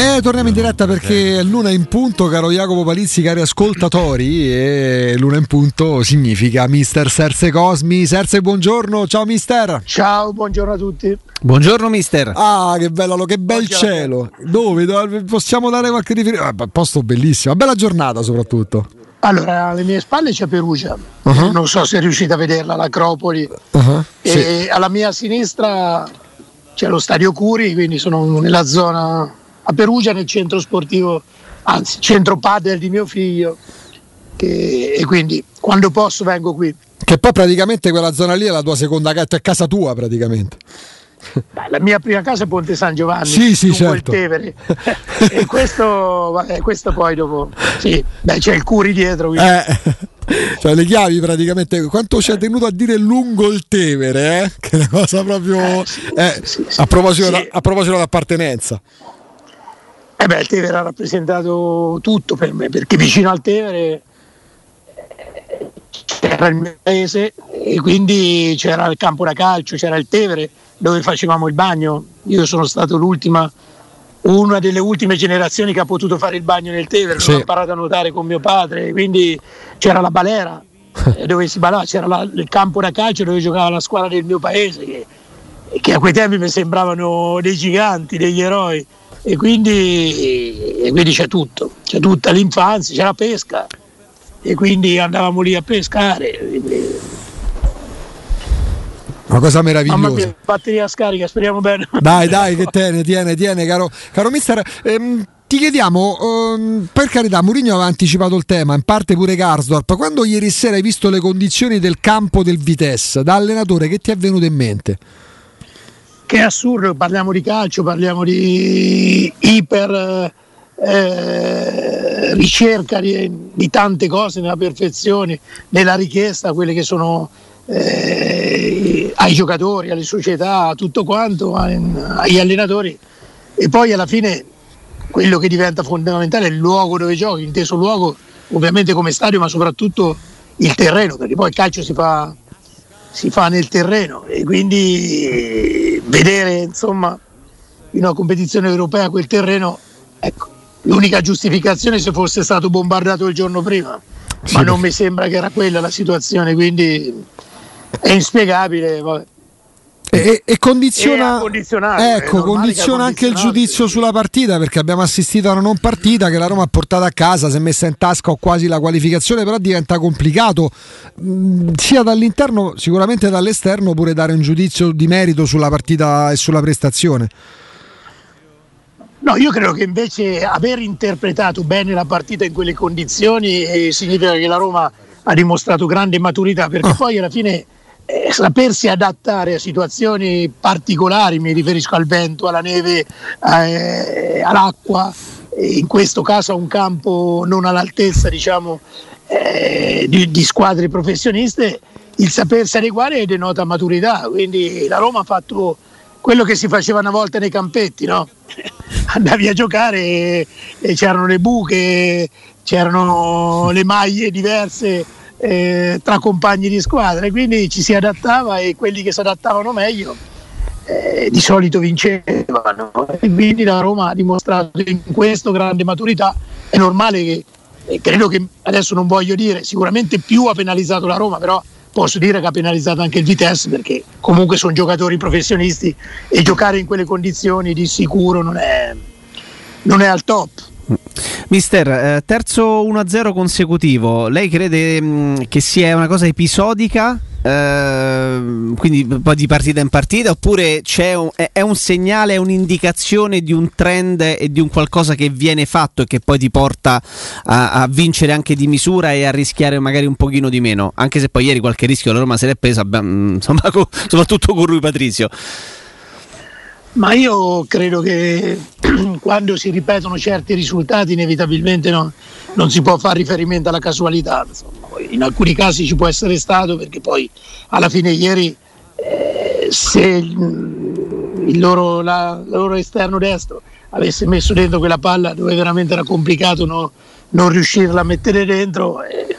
Eh, torniamo in diretta perché l'una in punto, caro Jacopo Palizzi, cari ascoltatori, e l'una in punto significa mister Serse Cosmi. Serse, buongiorno, ciao mister. Ciao, buongiorno a tutti. Buongiorno mister. Ah, che bello, che bel buongiorno. cielo. Dove? Dove? Possiamo dare qualche riferimento? Ah, posto bellissimo, bella giornata soprattutto. Allora, alle mie spalle c'è Perugia, uh-huh. non so se riuscite a vederla, l'Acropoli. Uh-huh. E sì. alla mia sinistra c'è lo Stadio Curi, quindi sono nella zona a Perugia nel centro sportivo, anzi centro padel di mio figlio che, e quindi quando posso vengo qui. Che poi praticamente quella zona lì è la tua seconda casa, è casa tua praticamente. Beh, la mia prima casa è Ponte San Giovanni, sì, sì, certo. Tevere. e questo, vabbè, questo poi dopo, sì, beh, c'è il Curi dietro. Eh, cioè le chiavi praticamente, quanto ci ha tenuto a dire lungo il Tevere, eh? che è una cosa proprio... Eh, eh, sì, a, proposito da, a proposito d'appartenenza. Eh beh, il Tevere ha rappresentato tutto per me, perché vicino al Tevere c'era il mio paese e quindi c'era il campo da calcio, c'era il Tevere dove facevamo il bagno. Io sono stato l'ultima, una delle ultime generazioni che ha potuto fare il bagno nel Tevere, sì. ho imparato a nuotare con mio padre, quindi c'era la balera dove si ballava, c'era la, il campo da calcio dove giocava la squadra del mio paese che, che a quei tempi mi sembravano dei giganti, degli eroi e quindi, e quindi c'è tutto, c'è tutta l'infanzia, c'è la pesca e quindi andavamo lì a pescare. Una cosa meravigliosa. Mamma mia, batteria scarica, speriamo bene. Dai, dai, che tiene, tiene, tiene, caro, caro mister. Ehm, ti chiediamo, um, per carità, Mourinho aveva anticipato il tema, in parte pure Garsdorp. Quando ieri sera hai visto le condizioni del campo del Vitesse, da allenatore, che ti è venuto in mente? Che è assurdo, parliamo di calcio, parliamo di iper eh, ricerca di, di, tante cose nella perfezione, nella richiesta, quelle che sono eh, ai giocatori, alle società, a tutto quanto, agli allenatori. E poi alla fine quello che diventa fondamentale è il luogo dove giochi, inteso luogo ovviamente come stadio ma soprattutto il terreno, perché poi il calcio si fa si fa nel terreno e quindi vedere insomma in una competizione europea quel terreno ecco l'unica giustificazione se fosse stato bombardato il giorno prima sì. ma non mi sembra che era quella la situazione quindi è inspiegabile vabbè. E, e, condiziona, ecco, condiziona anche il giudizio sulla partita perché abbiamo assistito a una non partita che la Roma ha portato a casa, si è messa in tasca o quasi la qualificazione, però diventa complicato mm, sia dall'interno, sicuramente dall'esterno, pure dare un giudizio di merito sulla partita e sulla prestazione. No, io credo che invece aver interpretato bene la partita in quelle condizioni eh, significa che la Roma ha dimostrato grande maturità perché oh. poi alla fine eh, sapersi adattare a situazioni particolari, mi riferisco al vento, alla neve, eh, all'acqua, in questo caso a un campo non all'altezza diciamo, eh, di, di, squadre professioniste, il sapersi adeguare denota maturità, quindi la Roma ha fatto quello che si faceva una volta nei campetti, no? andavi a giocare e, e c'erano le buche, c'erano le maglie diverse eh, tra compagni di squadra e quindi ci si adattava e quelli che si adattavano meglio eh, di solito vincevano. E quindi la Roma ha dimostrato in questo grande maturità. È normale che eh, credo che adesso non voglio dire sicuramente più ha penalizzato la Roma però posso dire che ha penalizzato anche il Vitesse perché comunque sono giocatori professionisti e giocare in quelle condizioni di sicuro non è, non è al top Mister, eh, terzo 1-0 consecutivo, lei crede mh, mm, che sia una cosa episodica? Uh, quindi poi di partita in partita oppure un, è, è, un segnale, è un'indicazione di un trend e di un qualcosa che viene fatto e che poi ti porta a, a, vincere anche di misura e a rischiare magari un pochino di meno anche se poi ieri qualche rischio la Roma se l'è presa insomma, soprattutto con Rui Patrizio ma io credo che quando si ripetono certi risultati inevitabilmente no, non si può fare riferimento alla casualità. Insomma. In alcuni casi ci può essere stato perché poi alla fine ieri eh, se loro, la, loro esterno destro avesse messo dentro quella palla dove veramente era complicato no, non riuscirla a mettere dentro, eh,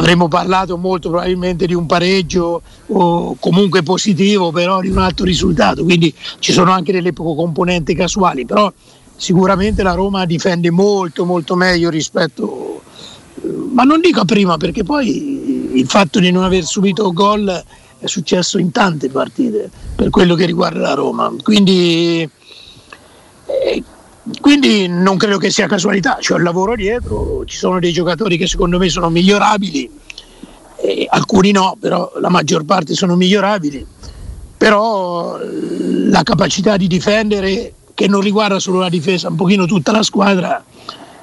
avremmo parlato molto probabilmente di un pareggio o comunque positivo, però di un altro risultato. Quindi ci sono anche delle componenti casuali, però sicuramente la Roma difende molto molto meglio rispetto, ma non dico prima perché poi il fatto di non aver subito gol è successo in tante partite per quello che riguarda la Roma, quindi, eh, quindi non credo che sia casualità, c'è un lavoro dietro, ci sono dei giocatori che secondo me sono migliorabili, eh, alcuni no, però la maggior parte sono migliorabili, però la capacità di difendere che non riguarda solo la difesa, un pochino tutta la squadra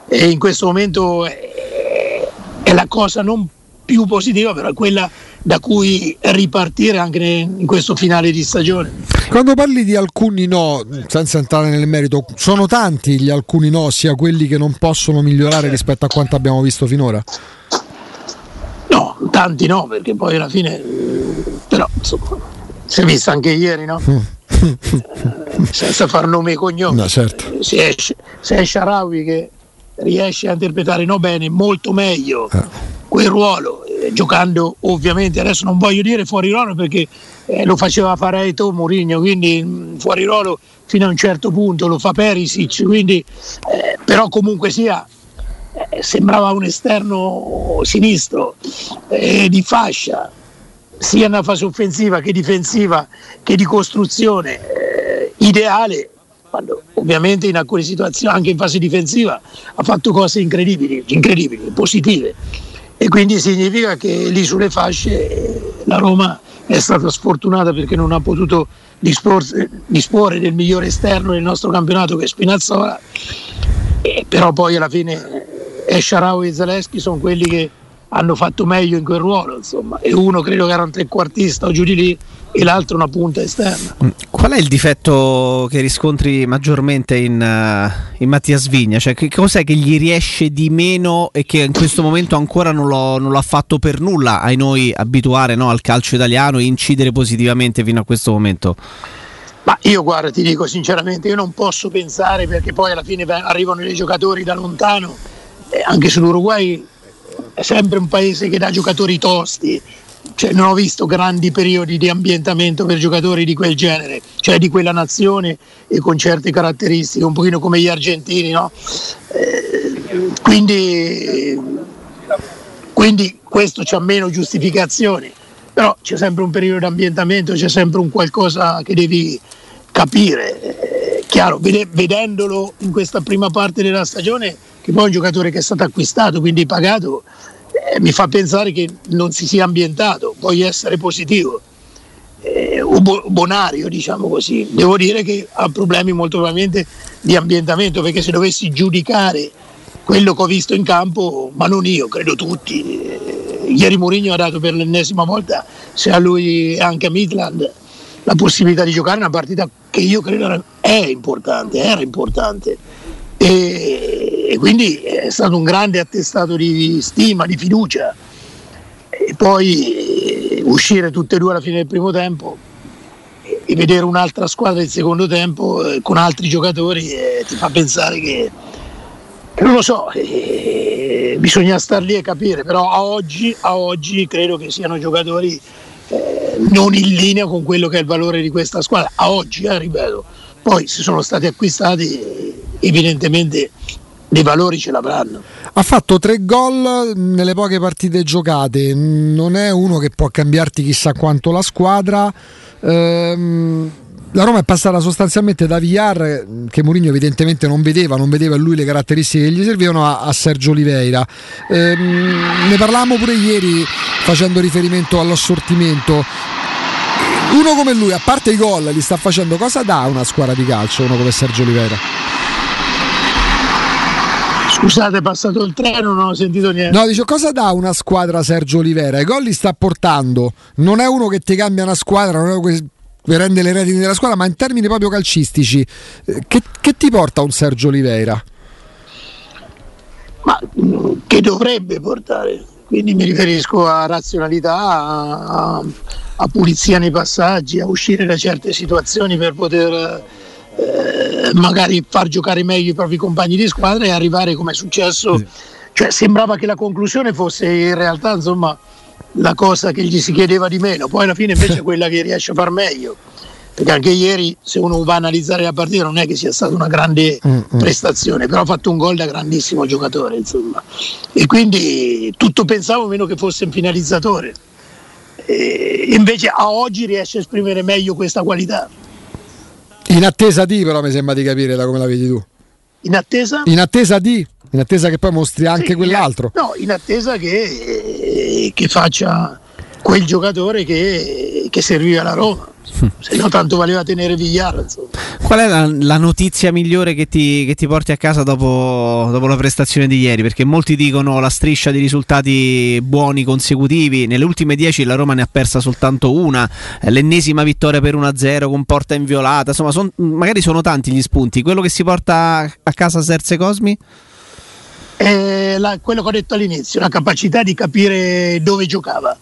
e in questo momento è, è la cosa non più positiva, però è quella da cui ripartire anche in questo finale di stagione. Quando parli di alcuni no, senza entrare nel merito, sono tanti gli alcuni no, sia quelli che non possono migliorare rispetto a quanto abbiamo visto finora? No, tanti no, perché poi alla fine, però insomma, si è visto anche ieri, no? Mm. senza far nome e cognome. No, certo. Se è, se è Sharawi che riesce a interpretare no bene molto meglio eh. Quel ruolo, eh, giocando ovviamente, adesso non voglio dire fuori ruolo perché eh, lo faceva fare Eto Mourinho, quindi mh, mm, fuori ruolo fino a un certo punto lo fa Perisic, quindi, eh, però comunque sia eh, sembrava un esterno sinistro eh, di fascia sia nella fase offensiva che difensiva che di costruzione eh, ideale quando ovviamente in alcune situazioni anche in fase difensiva ha fatto cose incredibili, incredibili positive e quindi significa che lì sulle fasce eh, la Roma è stata sfortunata perché non ha potuto disporre, disporre del migliore esterno del nostro campionato che è Spinazzola. E però poi alla fine Esciarao e Zaleschi sono quelli che hanno fatto meglio in quel ruolo, insomma, e uno credo che era un trequartista o giù di lì e l'altro una punta esterna. Mm. Qual è il difetto che riscontri maggiormente in, uh, in Mattia Svigna? Cioè, che cos'è che gli riesce di meno e che in questo momento ancora non lo, non lo ha fatto per nulla ai noi abituare no, al calcio italiano e incidere positivamente fino a questo momento? Ma io guarda, ti dico sinceramente, io non posso pensare perché poi alla fine arrivano dei giocatori da lontano, eh, anche sull'Uruguay è sempre un paese che dà giocatori tosti, cioè, non ho visto grandi periodi di ambientamento per giocatori di quel genere, cioè di quella nazione e con certe caratteristiche, un pochino come gli argentini, no? eh, quindi, quindi questo c'ha meno giustificazioni, però c'è sempre un periodo di ambientamento, c'è sempre un qualcosa che devi capire. Eh, chiaro, vedendolo in questa prima parte della stagione che poi è un giocatore che è stato acquistato, quindi pagato, eh, mi fa pensare che non si sia ambientato, voglio essere positivo. Eh, bonario, diciamo così. Devo dire che ha problemi molto probabilmente di ambientamento, perché se dovessi giudicare quello che ho visto in campo, ma non io, credo tutti. Eh, ieri Mourinho ha dato per l'ennesima volta, se a lui e anche a Midland, la possibilità di giocare una partita che io credo è importante, era importante e, e quindi è stato un grande attestato di stima, di fiducia. E poi eh, uscire tutte e due alla fine del primo tempo e vedere un'altra squadra del secondo tempo eh, con altri giocatori eh, ti fa pensare che, che non lo so, eh, bisogna star lì e capire, però a oggi, a oggi credo che siano giocatori eh, non in linea con quello che è il valore di questa squadra, a oggi, eh, ripeto, poi se sono stati acquistati evidentemente dei valori ce l'avranno. Ha fatto tre gol nelle poche partite giocate, non è uno che può cambiarti chissà quanto la squadra. Ehm, la Roma è passata sostanzialmente da Villar, che Mourinho evidentemente non vedeva, non vedeva lui le caratteristiche che gli servivano, a, a Sergio Oliveira. Ehm, ne parlavamo pure ieri facendo riferimento all'assortimento. Uno come lui, a parte i gol, li sta facendo cosa dà una squadra di calcio, uno come Sergio Oliveira? Scusate, è passato il treno, non ho sentito niente. No, dice cosa dà una squadra Sergio Olivera? I gol li sta portando. Non è uno che ti cambia una squadra, non è uno che rende le redini della squadra, ma in termini proprio calcistici, eh, che, che ti porta un Sergio Oliveira? Ma mm, che dovrebbe portare? Quindi mi riferisco a razionalità, a, a pulizia nei passaggi, a uscire da certe situazioni per poter eh, magari far giocare meglio i propri compagni di squadra e arrivare come è successo. Cioè, sembrava che la conclusione fosse in realtà insomma, la cosa che gli si chiedeva di meno, poi alla fine invece è quella che riesce a far meglio. perché anche ieri se uno va a analizzare la partita non è che sia stata una grande mm-hmm. prestazione, però ha fatto un gol da grandissimo giocatore, insomma. E quindi tutto pensavo meno che fosse un finalizzatore. E invece a oggi riesce a esprimere meglio questa qualità. In attesa di, però mi sembra di capire da come la vedi tu. In attesa? In attesa di, in attesa che poi mostri anche sì, quell'altro. No, in attesa che, che faccia quel giocatore che, che serviva alla Roma se no tanto valeva tenere Vigliara. Qual è la, la notizia migliore che ti, che ti, porti a casa dopo, dopo, la prestazione di ieri? Perché molti dicono la striscia di risultati buoni consecutivi, nelle ultime 10 la Roma ne ha persa soltanto una, l'ennesima vittoria per 1-0 con porta inviolata, insomma son, magari sono tanti gli spunti, quello che si porta a casa Serse Cosmi? È la, quello che ho detto all'inizio, la capacità di capire dove giocava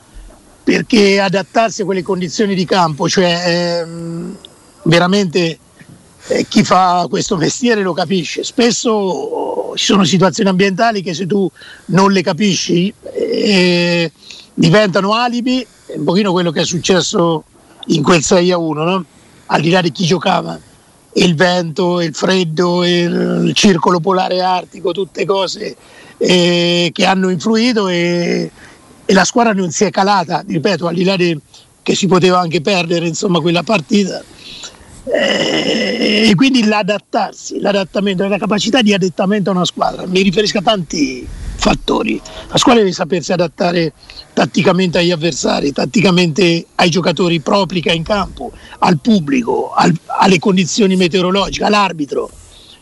perché adattarsi a quelle condizioni di campo, cioè ehm, veramente eh, chi fa questo mestiere lo capisce. Spesso oh, ci sono situazioni ambientali che se tu non le capisci eh, diventano alibi, è un pochino quello che è successo in quel 6 a 1, no? al di là di chi giocava. Il vento, il freddo, il, circolo polare artico, tutte cose eh, che hanno influito e, e la squadra non si è calata, ripeto, al di là di, che si poteva anche perdere insomma, quella partita. Eh, e quindi l'adattarsi, l'adattamento, la capacità di adattamento a una squadra, mi riferisco a tanti fattori. La squadra deve sapersi adattare tatticamente agli avversari, tatticamente ai giocatori propri che ha in campo, al pubblico, al, alle condizioni meteorologiche, all'arbitro.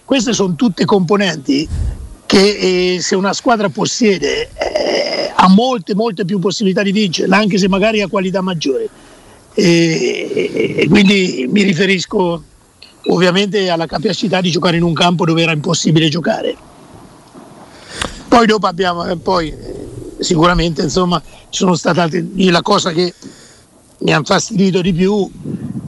Queste sono tutte componenti che eh, se una squadra possiede eh, ha molte, molte più possibilità di vincerla, anche se magari ha qualità maggiori. E, e quindi mi riferisco ovviamente alla capacità di giocare in un campo dove era impossibile giocare. Poi dopo abbiamo, eh, poi, eh, sicuramente insomma ci sono state altre, la cosa che mi ha infastidito di più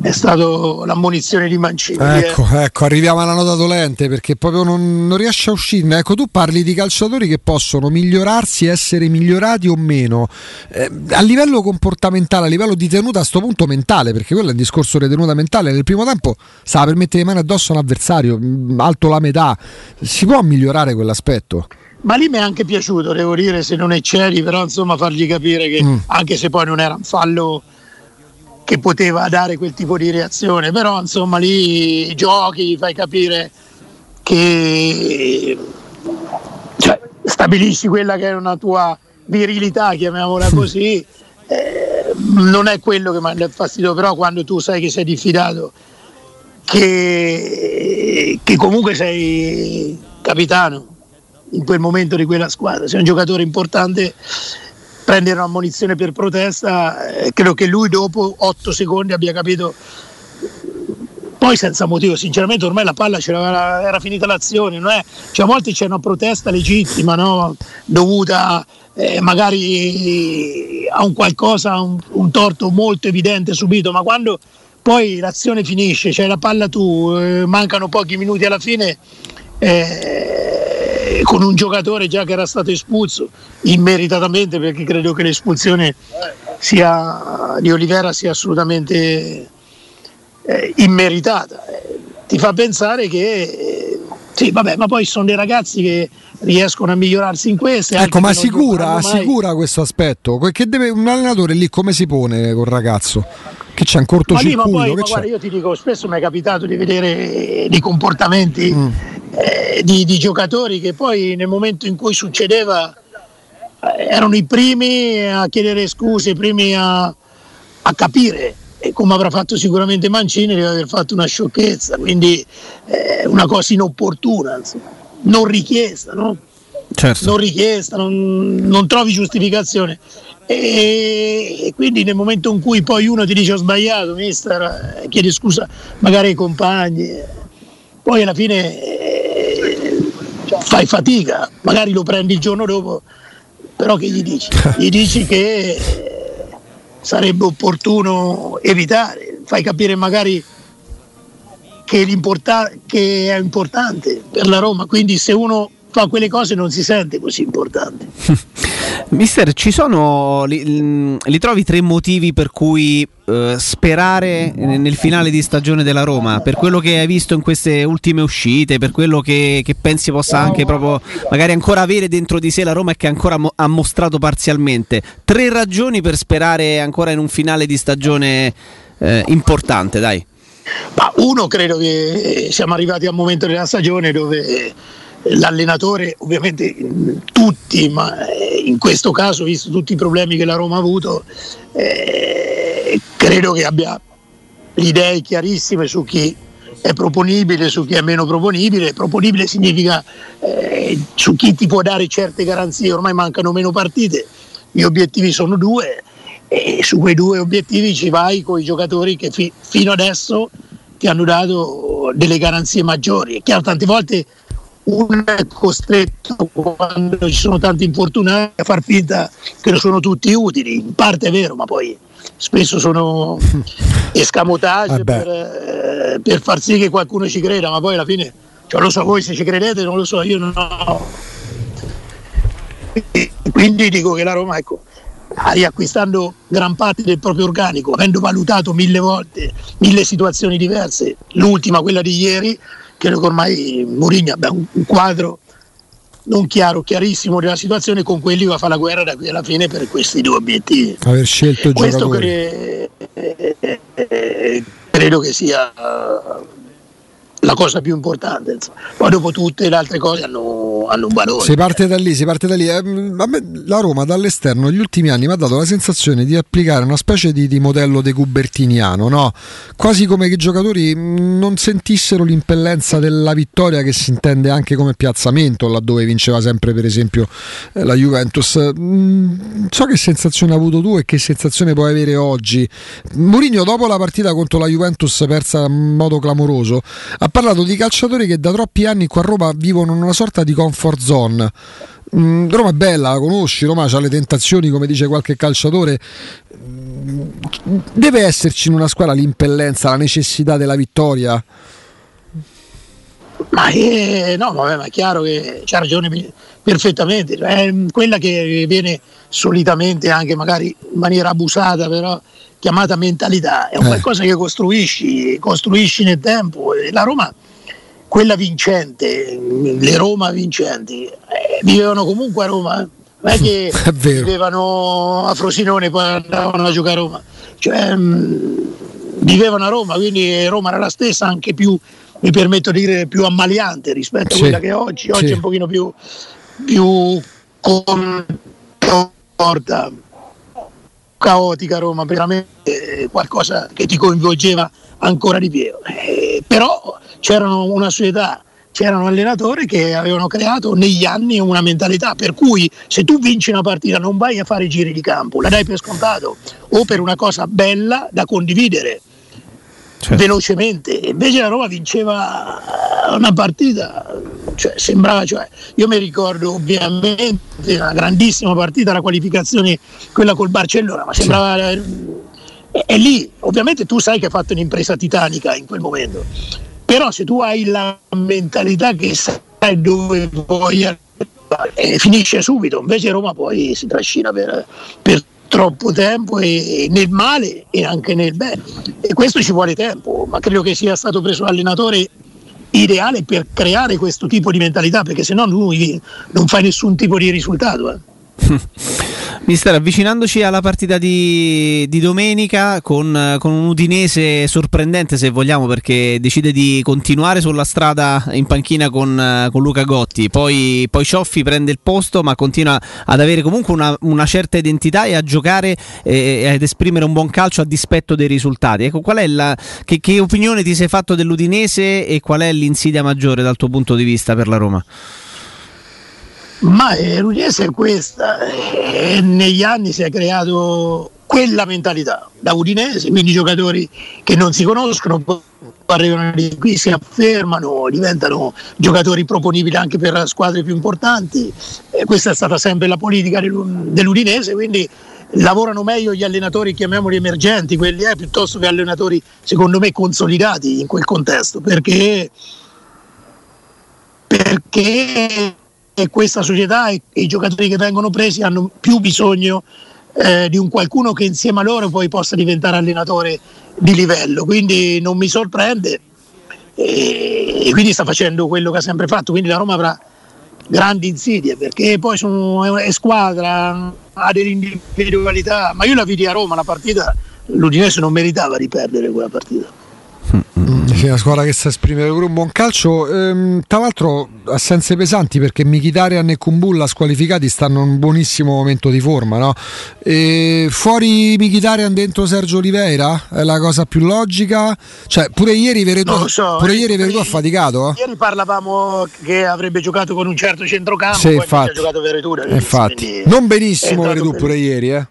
è stata l'ammonizione di Mancini. Ecco, eh. ecco, arriviamo alla nota dolente perché proprio non, non riesce a uscirne. Ecco, tu parli di calciatori che possono migliorarsi, essere migliorati o meno. Eh, a livello comportamentale, a livello di tenuta, a questo punto mentale, perché quello è un discorso di tenuta mentale. Nel primo tempo stava per mettere le mani addosso a un avversario, mm, alto la metà. Si può migliorare quell'aspetto? Ma lì mi è anche piaciuto, devo dire, se non è Ceri, però insomma fargli capire che mm. anche se poi non era un fallo che poteva dare quel tipo di reazione, però insomma lì giochi, fai capire che cioè, stabilisci quella che è una tua virilità, chiamiamola così, eh, non è quello che mi dà fastidio, però quando tu sai che sei diffidato, che, che comunque sei capitano in quel momento di quella squadra, sei un giocatore importante prendere una munizione per protesta, eh, credo che lui dopo 8 secondi abbia capito, poi senza motivo, sinceramente ormai la palla era finita l'azione, non è? Cioè, a volte c'è una protesta legittima no? dovuta eh, magari a un qualcosa, un, un, torto molto evidente subito, ma quando poi l'azione finisce, cioè la palla tu, eh, mancano pochi minuti alla fine. Eh, con un giocatore già che era stato espulso immeritatamente perché credo che l'espulsione sia, di Olivera sia assolutamente eh, immeritata. Eh, ti fa pensare che eh, sì, vabbè, ma poi sono dei ragazzi che riescono a migliorarsi in questo. Ecco, ma sicura, sicura questo aspetto. Che deve, un allenatore lì come si pone col ragazzo? Che c'è un cortocircuito? Ma, lì, ma poi, ma guarda, io ti dico, spesso mi è capitato di vedere dei comportamenti mm eh, di, di, giocatori che poi nel momento in cui succedeva eh, erano i primi a chiedere scuse, i primi a, a capire e come avrà fatto sicuramente Mancini deve aver fatto una sciocchezza, quindi eh, una cosa inopportuna, insomma, non richiesta, no? certo. non richiesta, non, non trovi giustificazione. E, e, quindi nel momento in cui poi uno ti dice ho sbagliato, mister, eh, chiedi scusa magari ai compagni, poi alla fine fai fatica, magari lo prendi il giorno dopo, però che gli dici? Gli dici che sarebbe opportuno evitare, fai capire magari che, che è importante per la Roma, quindi se uno fa quelle cose non si sente così importante. Mister, ci sono, li, li trovi tre motivi per cui uh, sperare nel finale di stagione della Roma? Per quello che hai visto in queste ultime uscite, per quello che, che pensi possa anche proprio magari ancora avere dentro di sé la Roma e che ancora mo- ha mostrato parzialmente. Tre ragioni per sperare ancora in un finale di stagione eh, importante, dai. Ma uno credo che siamo arrivati a un momento della stagione dove l'allenatore, ovviamente tutti, ma eh, in questo caso, visto tutti i problemi che la Roma ha avuto, eh, credo che abbia le idee chiarissime su chi è proponibile, su chi è meno proponibile. Proponibile significa eh, su chi ti può dare certe garanzie, ormai mancano meno partite, gli obiettivi sono due e su quei due obiettivi ci vai con i giocatori che fi- fino adesso ti hanno dato delle garanzie maggiori. È chiaro, tante volte uno è costretto quando ci sono tanti infortunati a far finta che non sono tutti utili, in parte è vero, ma poi spesso sono escamotage per, eh, per, far sì che qualcuno ci creda, ma poi alla fine, cioè, lo so voi se ci credete, non lo so, io no. Quindi dico che la Roma, ecco, riacquistando gran parte del proprio organico, avendo valutato mille volte, mille situazioni diverse, l'ultima, quella di ieri, credo che ormai Mourinho abbia un, un quadro non chiaro, chiarissimo della situazione, con quelli va a fare la guerra da qui alla fine per questi due obiettivi. Aver scelto Questo cre- eh, eh, credo che sia la cosa più importante. Insomma. Poi dopo tutte le altre cose hanno, hanno un valore. Si parte da lì, si parte da lì. Eh, la Roma dall'esterno negli ultimi anni mi ha dato la sensazione di applicare una specie di, di modello de Cubertiniano, no? quasi come che i giocatori non sentissero l'impellenza della vittoria che si intende anche come piazzamento, laddove vinceva sempre per esempio eh, la Juventus. Non so che sensazione hai avuto tu e che sensazione puoi avere oggi. Mourinho dopo la partita contro la Juventus persa in modo clamoroso ha parlato di calciatori che da troppi anni qua a Roma vivono in una sorta di comfort zone. Mm, Roma è bella, la conosci, Roma ha le tentazioni, come dice qualche calciatore. Mm, deve esserci in una squadra l'impellenza, la necessità della vittoria. Ma eh, no, vabbè, ma è chiaro che c'ha ragione perfettamente. È quella che viene solitamente anche magari in maniera abusata, però chiamata mentalità, è un eh. qualcosa che costruisci, costruisci nel tempo. La Roma, quella vincente, le Roma vincenti, eh, vivevano comunque a Roma. Non è che è vivevano a Frosinone e poi andavano a giocare a Roma. Cioè, mh, mm, vivevano a Roma, quindi Roma era la stessa, anche più, mi permetto di dire, più ammaliante rispetto sì. a quella che è oggi. Oggi sì. è un pochino più, più contorta caotica Roma, veramente qualcosa che ti coinvolgeva ancora di più. Eh, però c'erano una società, c'erano allenatori che avevano creato negli anni una mentalità per cui se tu vinci una partita non vai a fare giri di campo, la dai per scontato o per una cosa bella da condividere certo. velocemente. Invece la Roma vinceva una partita, cioè, sembrava, cioè, io mi ricordo ovviamente una grandissima partita, la qualificazione, quella col Barcellona, ma sembrava... Sì. E, lì ovviamente tu sai che hai fatto un'impresa titanica in quel momento, però se tu hai la mentalità che sai dove vuoi arrivare, eh, finisce subito, invece Roma poi si trascina per, per troppo tempo e, nel male e anche nel bene. E questo ci vuole tempo, ma credo che sia stato preso l'allenatore ideale per creare questo tipo di mentalità, perché se no lui non fa nessun tipo di risultato. Eh. Mister, avvicinandoci alla partita di, di domenica con, con, un Udinese sorprendente se vogliamo perché decide di continuare sulla strada in panchina con, con Luca Gotti, poi, poi, Cioffi prende il posto ma continua ad avere comunque una, una certa identità e a giocare e ad esprimere un buon calcio a dispetto dei risultati. Ecco, la, che, che opinione ti sei fatto dell'Udinese e qual è l'insidia maggiore dal tuo punto di vista per la Roma? Ma eh, l'Udinese è questa, e negli anni si è creato quella mentalità da Udinese, quindi giocatori che non si conoscono, arrivano di qui, si affermano, diventano giocatori proponibili anche per squadre più importanti. E questa è stata sempre la politica dell'Udinese, quindi lavorano meglio gli allenatori, chiamiamoli emergenti, quelli è, eh, piuttosto che allenatori secondo me consolidati in quel contesto, perché, perché questa società e, e, i giocatori che vengono presi hanno più bisogno eh, di un qualcuno che insieme a loro poi possa diventare allenatore di livello. Quindi non mi sorprende e, e quindi sta facendo quello che ha sempre fatto. Quindi la Roma avrà grandi insidie perché poi sono, è squadra, ha delle individualità. Ma io la vidi a Roma la partita, l'Udinese non meritava di perdere quella partita. Sì, una squadra che sa esprimere pure un buon calcio. Ehm, tra l'altro, assenze pesanti perché Mkhitaryan e Kumbulla squalificati stanno in un buonissimo momento di forma. No? E fuori Mkhitaryan dentro Sergio Oliveira è la cosa più logica. Cioè, pure ieri Veretù, so, pure ieri Veretù ha faticato. Eh? Ieri parlavamo che avrebbe giocato con un certo centrocampo. Sì, infatti, ha giocato Veretù. Infatti, non benissimo Veretù pure ieri. Eh?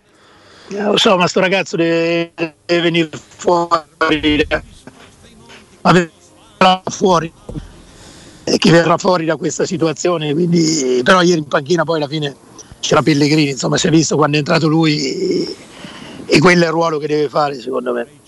Lo so, ma sto ragazzo deve, deve venire fuori verrà fuori e che verrà fuori da questa situazione quindi, però ieri in panchina poi alla fine c'era Pellegrini insomma si è visto quando è entrato lui e quello è il ruolo che deve fare secondo me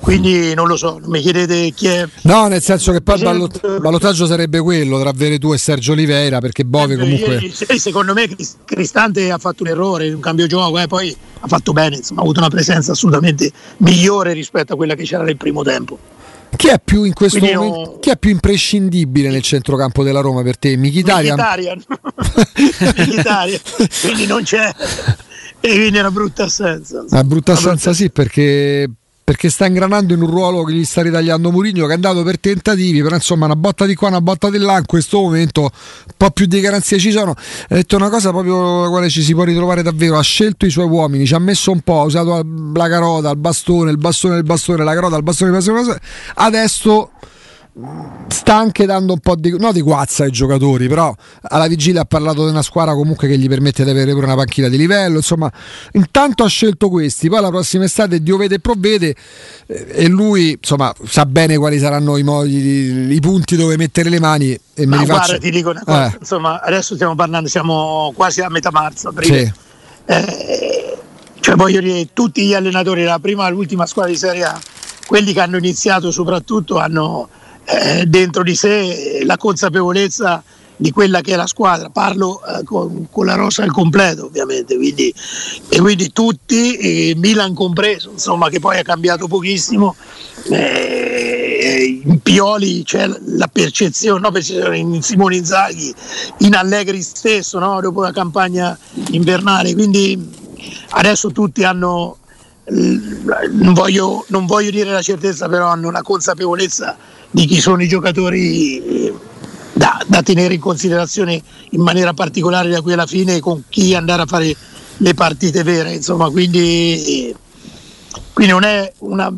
quindi non lo so, non mi chiedete chi è. No, nel senso che poi il ballot- ballottaggio sarebbe quello tra Veretù e Sergio Oliveira, perché Bove comunque. Ieri, secondo me Cristante ha fatto un errore, un cambio gioco, eh, poi ha fatto bene, insomma, ha avuto una presenza assolutamente migliore rispetto a quella che c'era nel primo tempo. Chi è più in questo Quindi momento? Io... Chi è più imprescindibile nel centrocampo della Roma per te? Michitarian. Michitarian. Quindi non c'è. E quindi è una brutta assenza. Una brutta assenza, sì, perché perché sta ingranando in un ruolo che gli sta ritagliando Murigno che è andato per tentativi però insomma una botta di qua una botta di là in questo momento un po' più di garanzie ci sono ha detto una cosa proprio la quale ci si può ritrovare davvero ha scelto i suoi uomini ci ha messo un po' ha usato la carota il bastone il bastone il bastone la carota il bastone il bastone, il bastone. adesso sta anche dando un po' di, no, di guazza ai giocatori, però alla vigilia ha parlato di una squadra comunque che gli permette di avere pure una panchina di livello, insomma, intanto ha scelto questi, poi la prossima estate Dio vede e provvede eh, e lui insomma sa bene quali saranno i modi, i punti dove mettere le mani e Ma me li guarda, faccio... ti dico una cosa, eh. insomma, adesso stiamo parlando, siamo quasi a metà marzo, aprile. Sì. Eh, cioè voglio dire, tutti gli allenatori dalla prima all'ultima squadra di Serie A, quelli che hanno iniziato soprattutto hanno eh, dentro di sé la consapevolezza di quella che è la squadra, parlo eh, con, con, la rosa al completo ovviamente, quindi, e quindi tutti, eh, Milan compreso, insomma che poi ha cambiato pochissimo, eh, in Pioli c'è la percezione, no, percezione in Simone Inzaghi, in Allegri stesso, no, dopo la campagna invernale, quindi adesso tutti hanno, non voglio, non voglio dire la certezza, però hanno una consapevolezza di chi sono i giocatori da, da, tenere in considerazione in maniera particolare da qui alla fine con chi andare a fare le partite vere insomma quindi, quindi non è una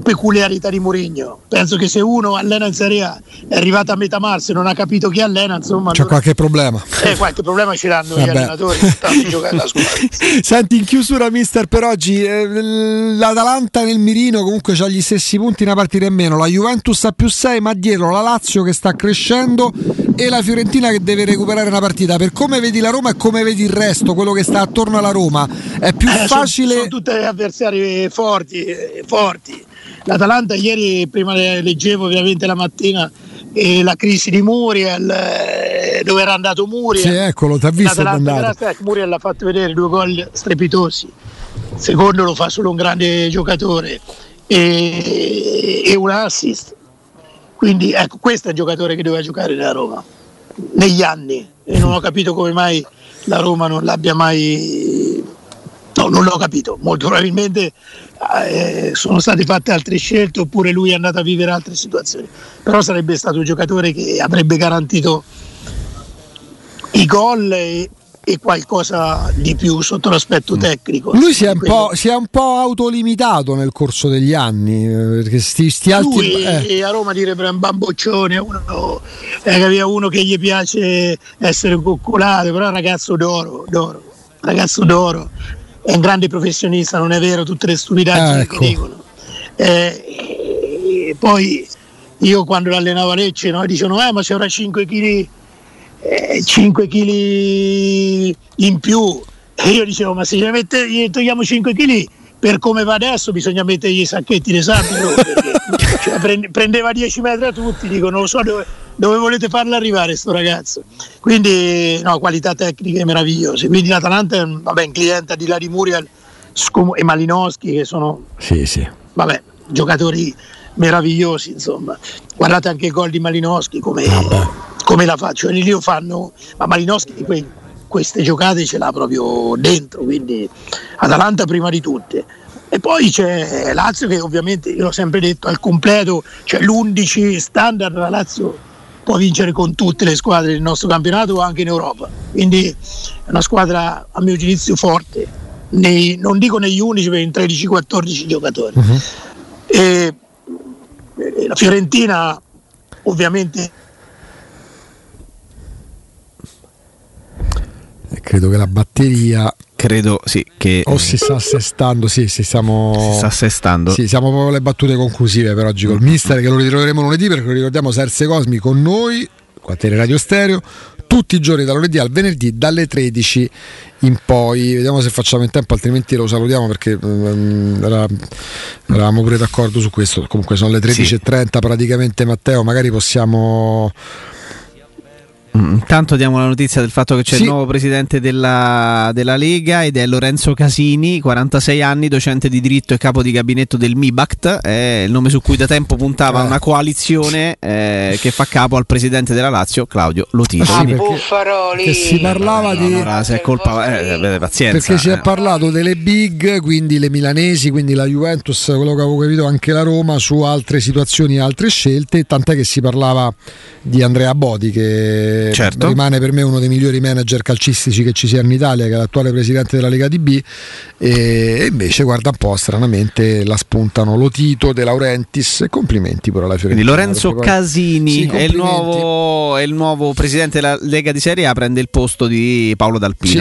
peculiarità di Mourinho. Penso che se uno allena in Serie A è arrivato a metà marzo e non ha capito chi allena insomma c'è allora, qualche problema. Eh, qualche problema ce l'hanno Vabbè. gli allenatori senti in chiusura mister per oggi eh, l'Atalanta nel mirino comunque ha gli stessi punti una partita in meno. La Juventus ha più 6 ma dietro la Lazio che sta crescendo e la Fiorentina che deve recuperare una partita. Per come vedi la Roma e come vedi il resto quello che sta attorno alla Roma è più eh, facile sono, sono tutte avversari forti, eh, forti. l'Atalanta ieri prima leggevo ovviamente la mattina eh, la crisi di Muriel eh, dove era andato Muriel. Sì eccolo ti ha visto. Ecco, Muriel l'ha fatto vedere due gol strepitosi. Secondo lo fa solo un grande giocatore. E, e un assist quindi ecco questo è il giocatore che doveva giocare nella Roma negli anni e non ho capito come mai la Roma non l'abbia mai no non l'ho capito molto probabilmente eh, sono state fatte altre scelte oppure lui è andato a vivere altre situazioni. Però sarebbe stato un giocatore che avrebbe garantito i gol e, e qualcosa di più sotto l'aspetto tecnico. Lui si è, si è, un po', autolimitato nel corso degli anni, eh, perché sti, sti alti... Eh. a Roma direbbe un bamboccione, uno, eh, uno che gli piace essere coccolato, però è un ragazzo d'oro, d'oro, ragazzo d'oro, è un grande professionista, non è vero tutte le stupidaggini ecco. che dicono. Eh, poi io quando l'allenavo a Lecce no, dicevano eh, ma c'era 5 kg eh, 5 kg in più e io dicevo ma se gli, mette, gli togliamo 5 kg per come va adesso bisogna mettergli i sacchetti di sabbia cioè, prendeva 10 metri a tutti dico non lo so dove, dove volete farlo arrivare sto ragazzo? Quindi no, qualità tecniche meravigliose. Quindi l'Atalanta è un, vabbè, cliente di Lari Muriel e Malinowski che sono sì, sì. Vabbè, giocatori meravigliosi, insomma. Guardate anche il gol di Malinowski come, come la faccio. E lì fanno, ma Malinowski que, queste giocate ce l'ha proprio dentro, quindi Atalanta prima di tutte. E poi c'è Lazio che ovviamente, io l'ho sempre detto, al completo, c'è l'11 standard, la Lazio può vincere con tutte le squadre del nostro campionato o anche in Europa. Quindi è una squadra a mio giudizio forte, nei, non dico negli 11, ma in 13-14 giocatori. Uh-huh. E, e la Fiorentina ovviamente credo che la batteria credo sì che o si sta assestando sì si, stiamo, si sta assestando. Sì siamo proprio alle battute conclusive per oggi col mister che lo ritroveremo lunedì perché lo ricordiamo Serse Cosmi con noi quartiere Radio Stereo tutti i giorni dal lunedì al venerdì dalle 13 in poi. Vediamo se facciamo in tempo altrimenti lo salutiamo perché um, era, eravamo pure d'accordo su questo. Comunque sono le 13.30 sì. praticamente Matteo magari possiamo intanto diamo la notizia del fatto che c'è sì. il nuovo presidente della, della, Lega ed è Lorenzo Casini, 46 anni, docente di diritto e capo di gabinetto del MIBACT, è il nome su cui da tempo puntava eh. una coalizione eh, che fa capo al presidente della Lazio, Claudio Lotito. Ah, sì, perché, si parlava di... Allora, se è colpa... Eh, avete pazienza. Perché si è eh. parlato delle big, quindi le milanesi, quindi la Juventus, quello che avevo capito anche la Roma, su altre situazioni, altre scelte, tant'è che si parlava di Andrea Bodi che certo. rimane per me uno dei migliori manager calcistici che ci sia in Italia, che è l'attuale presidente della Lega DB, e invece guarda un po' stranamente la spuntano Lotito, De Laurentiis complimenti pure alla Fiorentina. Quindi Lorenzo Casini sì, è, il nuovo, è, il nuovo, presidente della Lega di Serie A, prende il posto di Paolo D'Alpino. Sì,